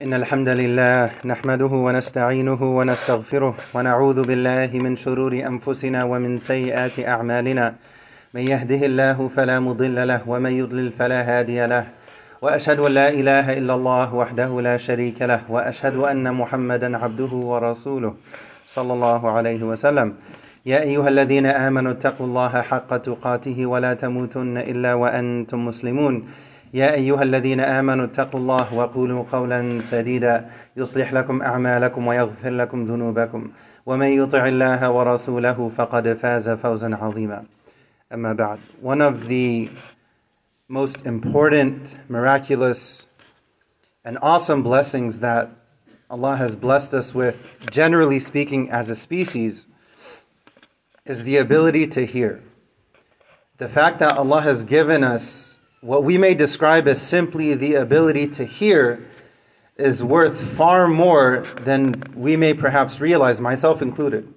إن الحمد لله نحمده ونستعينه ونستغفره ونعوذ بالله من شرور أنفسنا ومن سيئات أعمالنا. من يهده الله فلا مضل له ومن يضلل فلا هادي له. وأشهد أن لا إله إلا الله وحده لا شريك له. وأشهد أن محمدا عبده ورسوله صلى الله عليه وسلم. يا أيها الذين آمنوا اتقوا الله حق تقاته ولا تموتن إلا وأنتم مسلمون. يا أيها الذين آمنوا اتقوا الله وقولوا قولا سديدا يصلح لكم أعمالكم ويغفر لكم ذنوبكم ومن يطع الله ورسوله فقد فاز فوزا عظيما أما بعد One of the most important, miraculous, and awesome blessings that Allah has blessed us with, generally speaking, as a species, is the ability to hear. The fact that Allah has given us what we may describe as simply the ability to hear is worth far more than we may perhaps realize, myself included.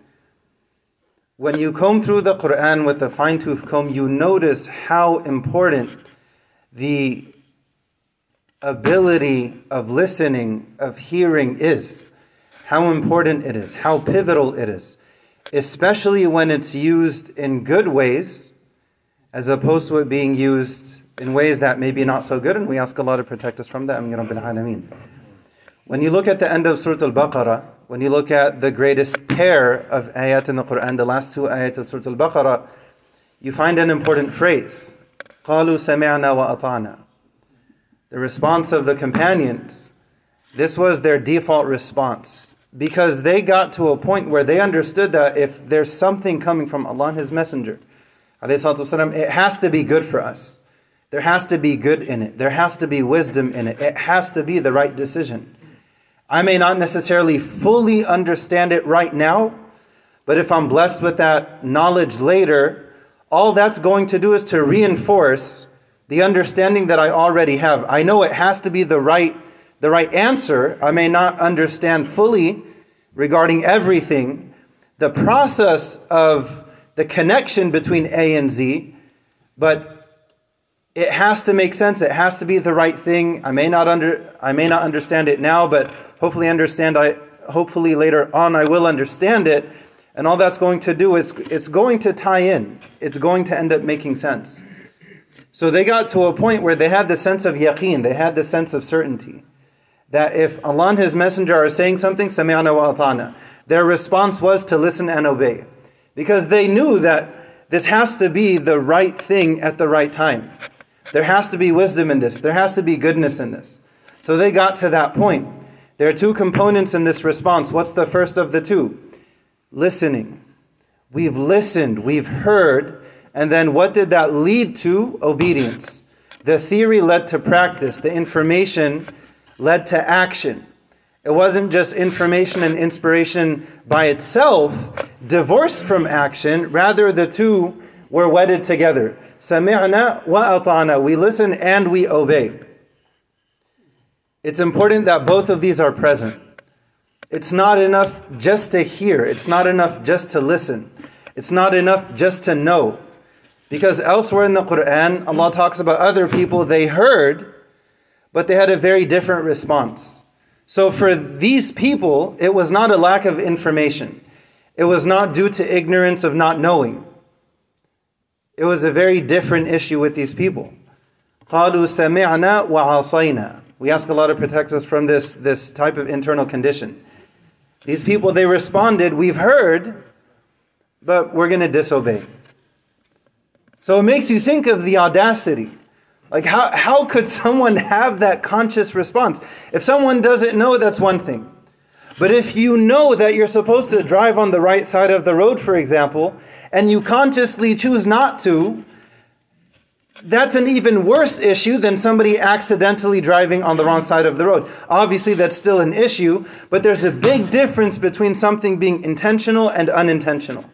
When you comb through the Quran with a fine tooth comb, you notice how important the ability of listening, of hearing is, how important it is, how pivotal it is, especially when it's used in good ways as opposed to it being used in ways that may be not so good, and we ask Allah to protect us from that. Amin Rabbil Alameen. When you look at the end of Surah Al Baqarah, when you look at the greatest pair of ayat in the Quran, the last two ayat of Surah Al Baqarah, you find an important phrase. قالوا سمعنا وأطعنا. The response of the companions, this was their default response. Because they got to a point where they understood that if there's something coming from Allah and His Messenger, it has to be good for us. There has to be good in it. There has to be wisdom in it. It has to be the right decision. I may not necessarily fully understand it right now, but if I'm blessed with that knowledge later, all that's going to do is to reinforce the understanding that I already have. I know it has to be the right the right answer. I may not understand fully regarding everything. The process of the connection between A and Z, but it has to make sense. It has to be the right thing. I may not under I may not understand it now, but hopefully understand I hopefully later on I will understand it. And all that's going to do is it's going to tie in. It's going to end up making sense. So they got to a point where they had the sense of yaqeen, they had the sense of certainty. That if Allah and His Messenger are saying something, sami'ana wa atana, their response was to listen and obey. Because they knew that this has to be the right thing at the right time. There has to be wisdom in this. There has to be goodness in this. So they got to that point. There are two components in this response. What's the first of the two? Listening. We've listened, we've heard, and then what did that lead to? Obedience. The theory led to practice, the information led to action. It wasn't just information and inspiration by itself, divorced from action, rather, the two were wedded together. We listen and we obey. It's important that both of these are present. It's not enough just to hear. It's not enough just to listen. It's not enough just to know. Because elsewhere in the Quran, Allah talks about other people they heard, but they had a very different response. So for these people, it was not a lack of information. It was not due to ignorance of not knowing. It was a very different issue with these people. قالوا سمعنا وعصينا. We ask Allah to protect us from this, this type of internal condition. These people, they responded, We've heard, but we're going to disobey. So it makes you think of the audacity. Like, how, how could someone have that conscious response? If someone doesn't know, that's one thing. But if you know that you're supposed to drive on the right side of the road, for example, and you consciously choose not to, that's an even worse issue than somebody accidentally driving on the wrong side of the road. Obviously, that's still an issue, but there's a big difference between something being intentional and unintentional.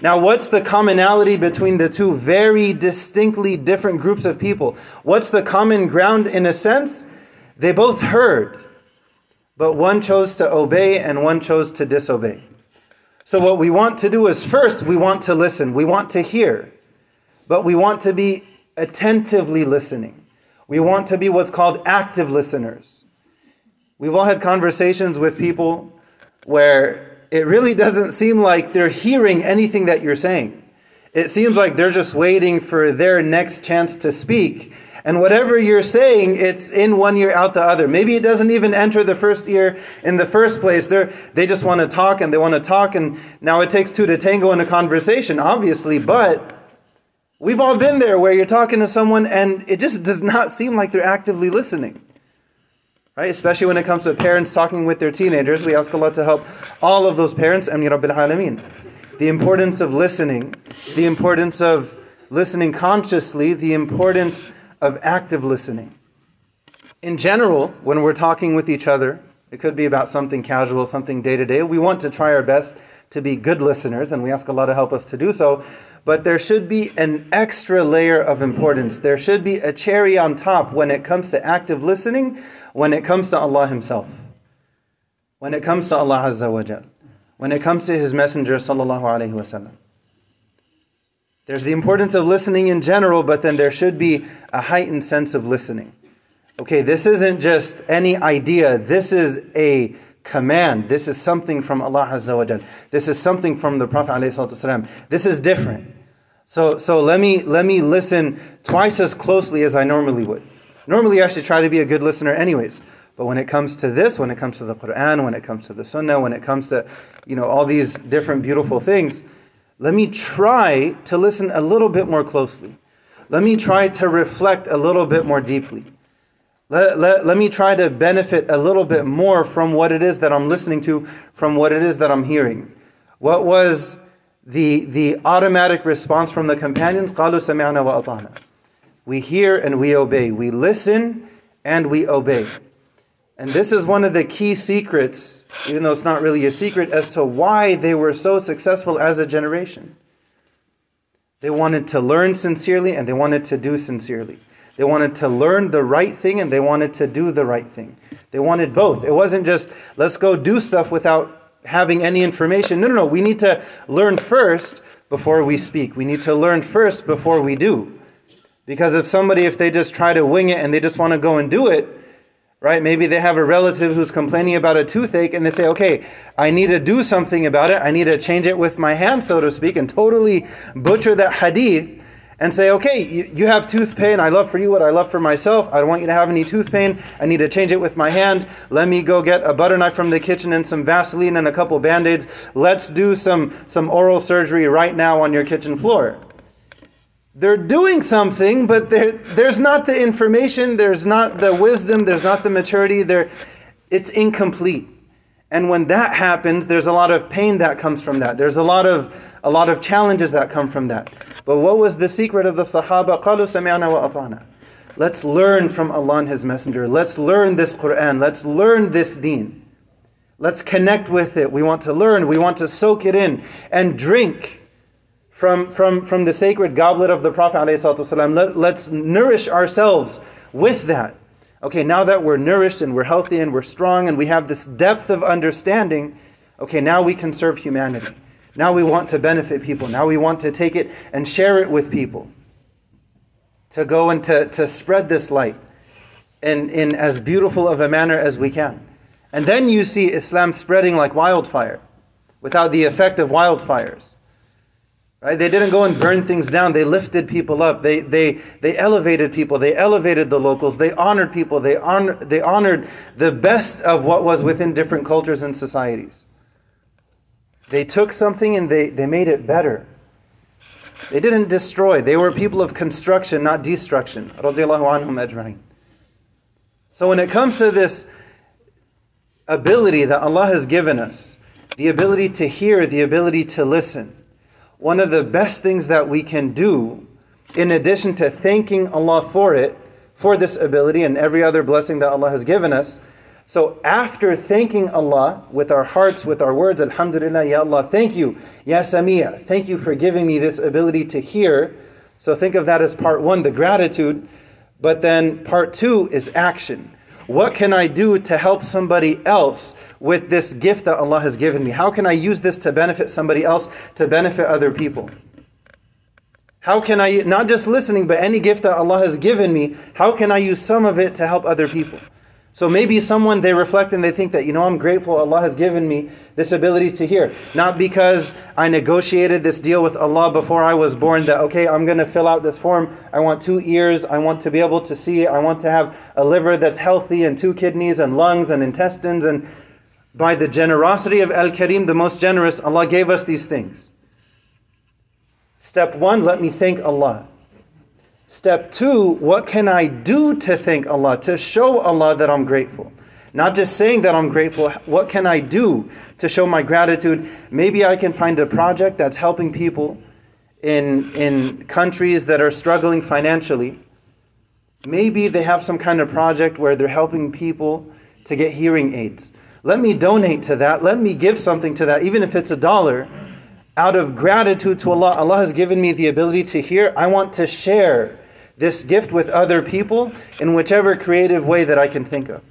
Now, what's the commonality between the two very distinctly different groups of people? What's the common ground in a sense? They both heard, but one chose to obey and one chose to disobey. So, what we want to do is first, we want to listen, we want to hear, but we want to be attentively listening. We want to be what's called active listeners. We've all had conversations with people where it really doesn't seem like they're hearing anything that you're saying. It seems like they're just waiting for their next chance to speak. And whatever you're saying, it's in one ear, out the other. Maybe it doesn't even enter the first ear in the first place. They're, they just want to talk and they want to talk. And now it takes two to tango in a conversation, obviously. But we've all been there where you're talking to someone and it just does not seem like they're actively listening. Right? Especially when it comes to parents talking with their teenagers. We ask Allah to help all of those parents. Amin Rabbil Alameen the importance of listening, the importance of listening consciously, the importance of active listening. In general, when we're talking with each other, it could be about something casual, something day to day. We want to try our best to be good listeners, and we ask Allah to help us to do so. But there should be an extra layer of importance. There should be a cherry on top when it comes to active listening, when it comes to Allah Himself, when it comes to Allah Azza wa Jalla when it comes to his messenger sallallahu alaihi wasallam. There's the importance of listening in general, but then there should be a heightened sense of listening. Okay, this isn't just any idea. This is a command. This is something from Allah Azza wa Jal. This is something from the Prophet ﷺ. This is different. So, so let me let me listen twice as closely as I normally would. Normally, I should try to be a good listener, anyways. But when it comes to this, when it comes to the Quran, when it comes to the Sunnah, when it comes to you know all these different beautiful things, let me try to listen a little bit more closely. Let me try to reflect a little bit more deeply. Let, let, let me try to benefit a little bit more from what it is that I'm listening to, from what it is that I'm hearing. What was the, the automatic response from the companions? We hear and we obey. We listen and we obey. And this is one of the key secrets, even though it's not really a secret, as to why they were so successful as a generation. They wanted to learn sincerely and they wanted to do sincerely. They wanted to learn the right thing and they wanted to do the right thing. They wanted both. It wasn't just, let's go do stuff without having any information. No, no, no. We need to learn first before we speak. We need to learn first before we do. Because if somebody, if they just try to wing it and they just want to go and do it, right? Maybe they have a relative who's complaining about a toothache and they say, okay, I need to do something about it. I need to change it with my hand, so to speak, and totally butcher that hadith and say, okay, you, you have tooth pain. I love for you what I love for myself. I don't want you to have any tooth pain. I need to change it with my hand. Let me go get a butter knife from the kitchen and some Vaseline and a couple band aids. Let's do some, some oral surgery right now on your kitchen floor they're doing something, but there's not the information, there's not the wisdom, there's not the maturity, there, it's incomplete. And when that happens, there's a lot of pain that comes from that. There's a lot of a lot of challenges that come from that. But what was the secret of the Sahaba? قالوا سمعنا وأطعنا. Let's learn from Allah and His Messenger. Let's learn this Quran. Let's learn this deen. Let's connect with it. We want to learn. We want to soak it in and drink from, from, from the sacred goblet of the Prophet ﷺ. Let, let's nourish ourselves with that. Okay, now that we're nourished and we're healthy and we're strong and we have this depth of understanding, okay, now we can serve humanity. Now we want to benefit people. Now we want to take it and share it with people. To go and to, to spread this light in, in as beautiful of a manner as we can. And then you see Islam spreading like wildfire without the effect of wildfires. Right? They didn't go and burn things down. They lifted people up. They, they, they elevated people. They elevated the locals. They honored people. They, honor, they honored the best of what was within different cultures and societies. They took something and they, they made it better. They didn't destroy. They were people of construction, not destruction. So when it comes to this ability that Allah has given us, the ability to hear, the ability to listen, one of the best things that we can do, in addition to thanking Allah for it, for this ability and every other blessing that Allah has given us. So after thanking Allah with our hearts, with our words, Alhamdulillah, Ya Allah, thank you, Ya Samia, thank you for giving me this ability to hear. So think of that as part one, the gratitude. But then part two is action. What can I do to help somebody else with this gift that Allah has given me? How can I use this to benefit somebody else, to benefit other people? How can I, not just listening, but any gift that Allah has given me, how can I use some of it to help other people? So maybe someone they reflect and they think that, you know, I'm grateful Allah has given me this ability to hear. Not because I negotiated this deal with Allah before I was born that, okay, I'm going to fill out this form. I want two ears. I want to be able to see. I want to have a liver that's healthy and two kidneys and lungs and intestines. And by the generosity of Al Karim, the most generous, Allah gave us these things. Step one, let me thank Allah. Step two, what can I do to thank Allah, to show Allah that I'm grateful? Not just saying that I'm grateful, what can I do to show my gratitude? Maybe I can find a project that's helping people in, in countries that are struggling financially. Maybe they have some kind of project where they're helping people to get hearing aids. Let me donate to that. Let me give something to that, even if it's a dollar out of gratitude to Allah, Allah has given me the ability to hear. I want to share this gift with other people in whichever creative way that I can think of.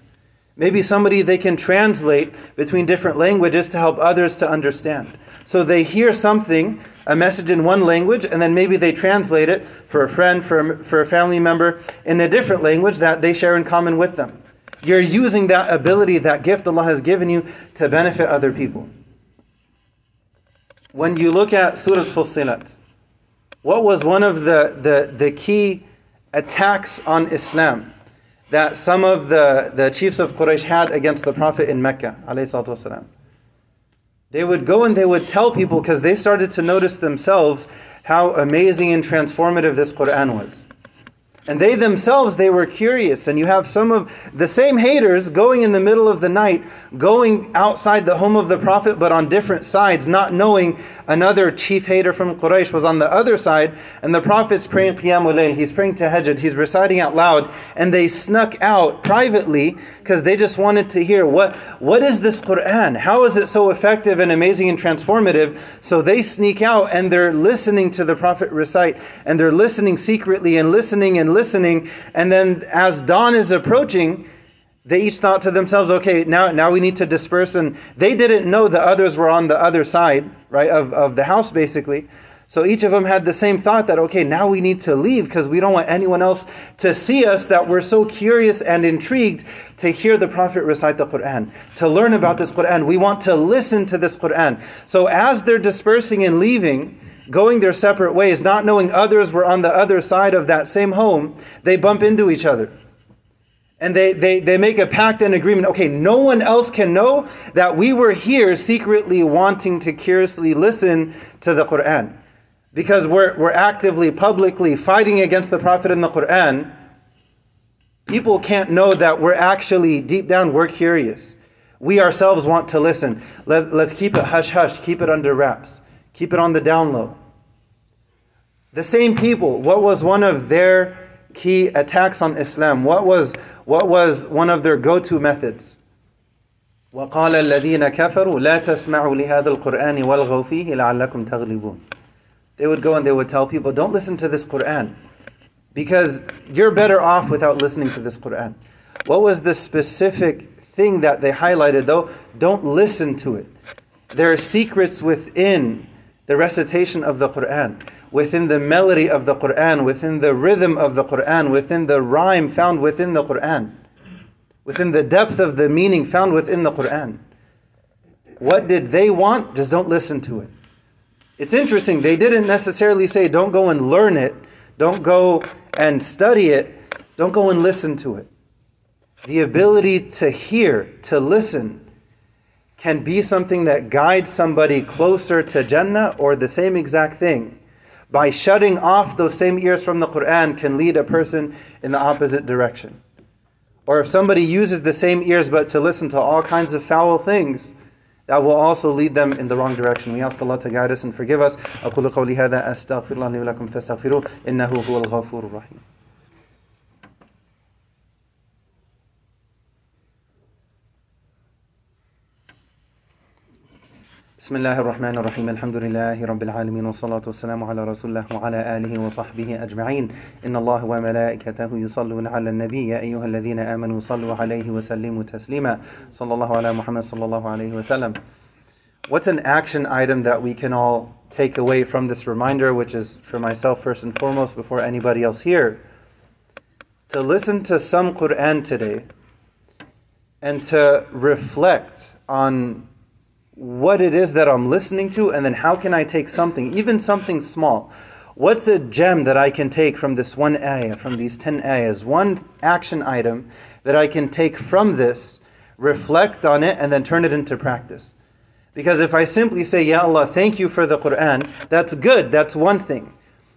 Maybe somebody they can translate between different languages to help others to understand. So they hear something, a message in one language, and then maybe they translate it for a friend, for a, for a family member in a different language that they share in common with them. You're using that ability, that gift Allah has given you to benefit other people when you look at Surah Fussilat, what was one of the, the, the key attacks on Islam that some of the, the chiefs of Quraysh had against the Prophet in Mecca? They would go and they would tell people because they started to notice themselves how amazing and transformative this Quran was. And they themselves, they were curious. And you have some of the same haters going in the middle of the night, going outside the home of the Prophet, but on different sides, not knowing another chief hater from Quraysh was on the other side. And the Prophet's praying Qiyamul Layl, he's praying Tahajjud, he's reciting out loud. And they snuck out privately because they just wanted to hear what, what is this Quran? How is it so effective and amazing and transformative? So they sneak out and they're listening to the Prophet recite, and they're listening secretly and listening and listening. And then as dawn is approaching, they each thought to themselves, okay, now, now we need to disperse. And they didn't know the others were on the other side, right, of, of the house, basically. So each of them had the same thought that, okay, now we need to leave because we don't want anyone else to see us that we're so curious and intrigued to hear the Prophet recite the Quran, to learn about this Quran. We want to listen to this Quran. So as they're dispersing and leaving, going their separate ways, not knowing others were on the other side of that same home, they bump into each other. And they, they, they make a pact and agreement. Okay, no one else can know that we were here secretly wanting to curiously listen to the Quran. Because we're, we're actively, publicly fighting against the Prophet in the Quran. People can't know that we're actually, deep down, we're curious. We ourselves want to listen. Let, let's keep it hush hush, keep it under wraps. Keep it on the down low. The same people, what was one of their key attacks on Islam? What was, what was one of their go to methods? وقال الذين كفروا لا تسمعوا لهذا القرآن والغوا فيه لعلكم تغلبون They would go and they would tell people, don't listen to this Quran because you're better off without listening to this Quran. What was the specific thing that they highlighted though? Don't listen to it. There are secrets within the recitation of the Quran, within the melody of the Quran, within the rhythm of the Quran, within the rhyme found within the Quran, within the depth of the meaning found within the Quran. What did they want? Just don't listen to it. It's interesting, they didn't necessarily say, don't go and learn it, don't go and study it, don't go and listen to it. The ability to hear, to listen, can be something that guides somebody closer to Jannah or the same exact thing. By shutting off those same ears from the Quran can lead a person in the opposite direction. Or if somebody uses the same ears but to listen to all kinds of foul things, that will also lead them in the wrong direction. We ask Allah to guide us and forgive us. أقول قولي هذا أستغفر الله لي ولكم فاستغفروه إنه هو الغفور الرحيم. Bismillahirrahmanirrahim. Alhamdulillahi rabbil alamin. Wassalatu wassalamu ala rasulillah wa ala alihi wa sahbihi ajma'in. Inna Allah wa malaikatahu yusalluna ala an-nabi ya ayyuhalladhina amanu sallu alayhi wa sallimu taslima. Sallallahu ala Muhammad sallallahu alayhi wa sallam. What's an action item that we can all take away from this reminder which is for myself first and foremost before anybody else here? To listen to some Quran today and to reflect on what it is that I'm listening to, and then how can I take something, even something small. What's a gem that I can take from this one ayah, from these 10 ayahs? One action item that I can take from this, reflect on it, and then turn it into practice. Because if I simply say, Ya Allah, thank you for the Quran, that's good, that's one thing.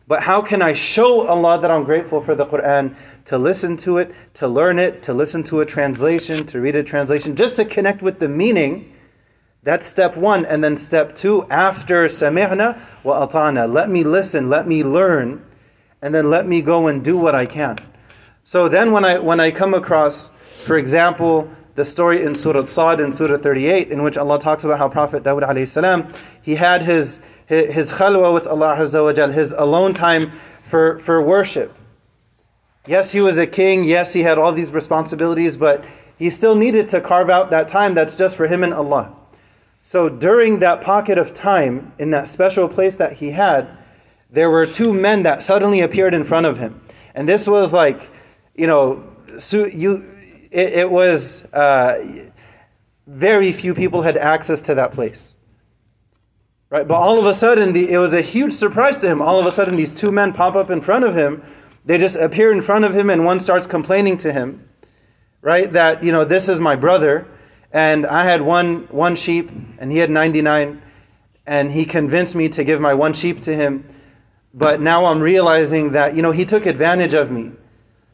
But how can I show Allah that I'm grateful for the Quran? To listen to it, to learn it, to listen to a translation, to read a translation, just to connect with the meaning that's step one. And then step two, after sami'na wa ata'na, let me listen, let me learn, and then let me go and do what I can. So then when I, when I come across, for example, the story in Surah Sad in Surah 38, in which Allah talks about how Prophet Dawud alayhi salam, he had his, his, his khalwa with Allah Azza wa Jal, his alone time for, for worship. Yes, he was a king. Yes, he had all these responsibilities, but he still needed to carve out that time that's just for him and Allah. So during that pocket of time, in that special place that he had, there were two men that suddenly appeared in front of him. And this was like, you know, so you, it, it was uh, very few people had access to that place. Right? But all of a sudden, the, it was a huge surprise to him. All of a sudden, these two men pop up in front of him. They just appear in front of him, and one starts complaining to him, right? That, you know, this is my brother and I had one one sheep and he had 99 and he convinced me to give my one sheep to him. But now I'm realizing that you know he took advantage of me.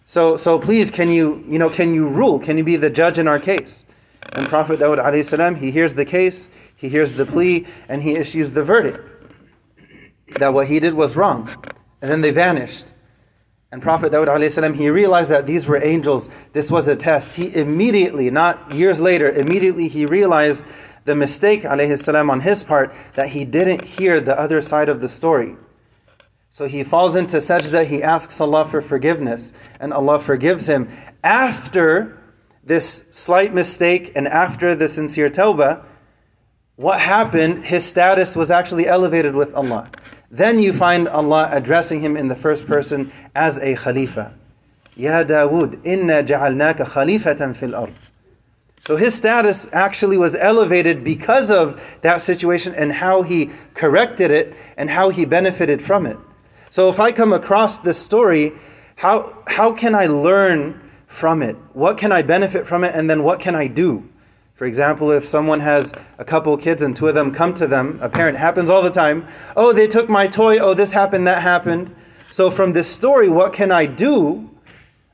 So so please can you you know can you rule? Can you be the judge in our case? And Prophet Dawud alayhi salam he hears the case he hears the plea and he issues the verdict that what he did was wrong. And then they vanished and Prophet Dawud he realized that these were angels. This was a test. He immediately, not years later, immediately he realized the mistake on his part that he didn't hear the other side of the story. So he falls into sajda, he asks Allah for forgiveness, and Allah forgives him. After this slight mistake and after the sincere tawbah, what happened? His status was actually elevated with Allah. Then you find Allah addressing him in the first person as a Khalifa. Ya Dawood, inna ja'alnaka khalifatan fil ard. So his status actually was elevated because of that situation and how he corrected it and how he benefited from it. So if I come across this story, how, how can I learn from it? What can I benefit from it? And then what can I do? For example, if someone has a couple kids and two of them come to them, a parent happens all the time. Oh, they took my toy. Oh, this happened, that happened. So, from this story, what can I do?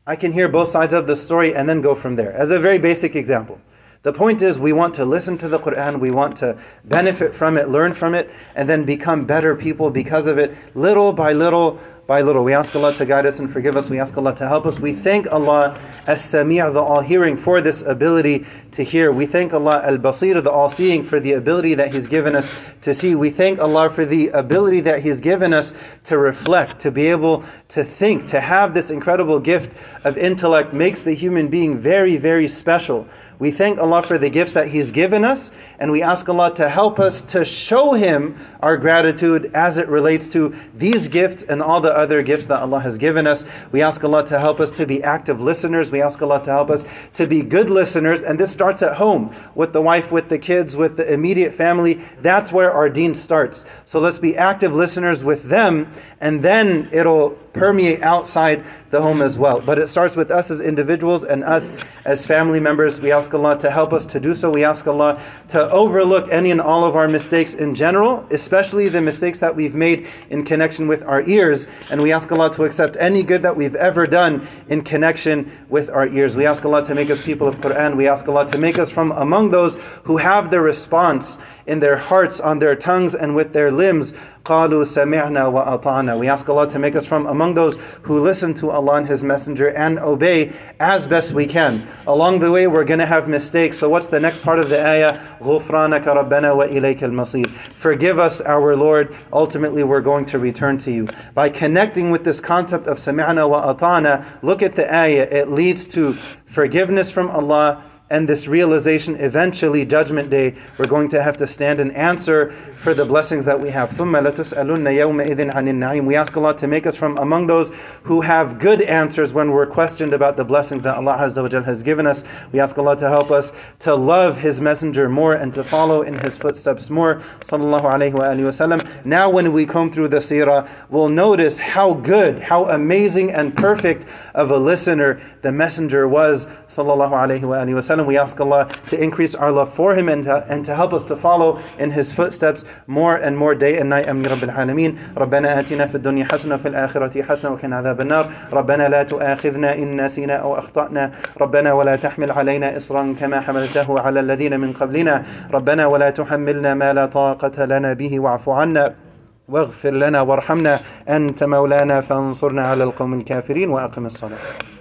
I can hear both sides of the story and then go from there. As a very basic example. The point is, we want to listen to the Quran, we want to benefit from it, learn from it, and then become better people because of it, little by little by little. We ask Allah to guide us and forgive us. We ask Allah to help us. We thank Allah as Sami' the all hearing, for this ability to hear. We thank Allah al Basir, the all seeing, for the ability that He's given us to see. We thank Allah for the ability that He's given us to reflect, to be able to think, to have this incredible gift of intellect makes the human being very, very special. We thank Allah for the gifts that He's given us, and we ask Allah to help us to show Him our gratitude as it relates to these gifts and all the other gifts that Allah has given us. We ask Allah to help us to be active listeners. We ask Allah to help us to be good listeners, and this starts at home with the wife, with the kids, with the immediate family. That's where our deen starts. So let's be active listeners with them, and then it'll permeate outside the home as well. But it starts with us as individuals and us as family members. We ask Allah to help us to do so. We ask Allah to overlook any and all of our mistakes in general, especially the mistakes that we've made in connection with our ears. And we ask Allah to accept any good that we've ever done in connection with our ears. We ask Allah to make us people of Quran. We ask Allah to make us from among those who have the response in their hearts, on their tongues, and with their limbs. قالوا سمعنا وأطعنا. We ask Allah to make us from among those who listen to Allah and His Messenger and obey as best we can. Along the way, we're going to have mistakes. So, what's the next part of the ayah? غفرانك ربنا وإليك المصير. Forgive us, our Lord. Ultimately, we're going to return to you. By connecting with this concept of سمعنا وأطعنا, look at the ayah. It leads to forgiveness from Allah and this realization eventually judgment day we're going to have to stand and answer for the blessings that we have. we ask Allah to make us from among those who have good answers when we're questioned about the blessing that Allah Azza has given us. We ask Allah to help us to love his messenger more and to follow in his footsteps more. Sallallahu now when we come through the seerah we'll notice how good how amazing and perfect of a listener the messenger was. Sallallahu alayhi wa alihi wasallam we ask Allah to increase our love for him and to, and to help us to follow in his footsteps more and more day and night. Amin Rabbil Alameen. ربنا آتنا في الدنيا حسنة وفي الآخرة حسنة وقنا عذاب النار. ربنا لا تؤاخذنا إن نسينا أو أخطأنا. ربنا ولا تحمل علينا إصرا كما حملته على الذين من قبلنا. ربنا ولا تحملنا ما لا طاقة لنا به واعف عنا. واغفر لنا وارحمنا أنت مولانا فانصرنا على القوم الكافرين وأقم الصلاة